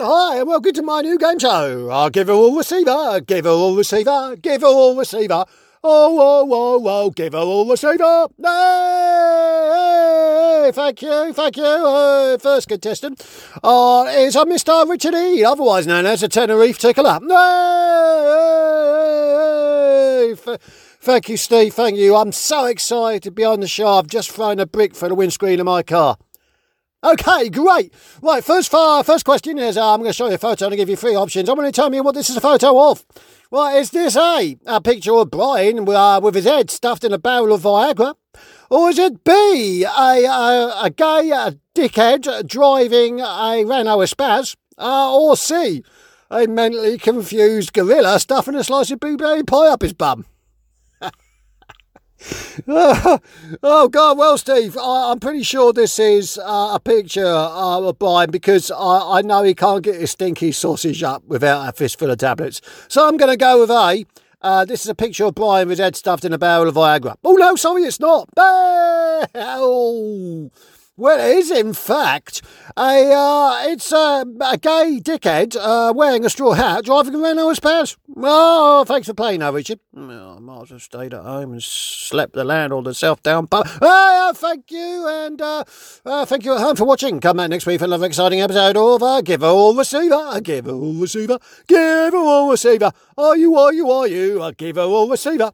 Hi, and welcome to my new game show. I'll give her all receiver, give her all receiver, give her all receiver. Oh, oh, oh, oh, give her all receiver. Hey, thank you, thank you. Uh, first contestant uh, is a Mr. Richard E., otherwise known as a Tenerife Tickler. Hey, thank you, Steve, thank you. I'm so excited to be on the show. I've just thrown a brick for the windscreen of my car. Okay, great. Right, first far, first question is uh, I'm going to show you a photo and give you three options. I'm going to tell me what this is a photo of. Right, is this A, a picture of Brian uh, with his head stuffed in a barrel of Viagra? Or is it B, a, a, a gay a dickhead driving a Renault Espace? Uh, or C, a mentally confused gorilla stuffing a slice of blueberry pie up his bum? oh God! Well, Steve, I, am pretty sure this is uh, a picture uh, of Brian because I, I know he can't get his stinky sausage up without a fistful of tablets. So I'm going to go with A. Uh, this is a picture of Brian with his head stuffed in a barrel of Viagra. Oh no, sorry, it's not. Oh. Well, it is in fact a uh, it's a, a gay dickhead uh, wearing a straw hat driving a Renault Espace. Oh, thanks for playing, Richard. Oh, I might as well stayed at home and slept the landlord self down. But uh, thank you, and uh, uh, thank you at home for watching. Come back next week for another exciting episode of uh, Giver or Receiver. Giver or Receiver. Giver or Receiver. Are you? Are you? Are you? Uh, give All Receiver.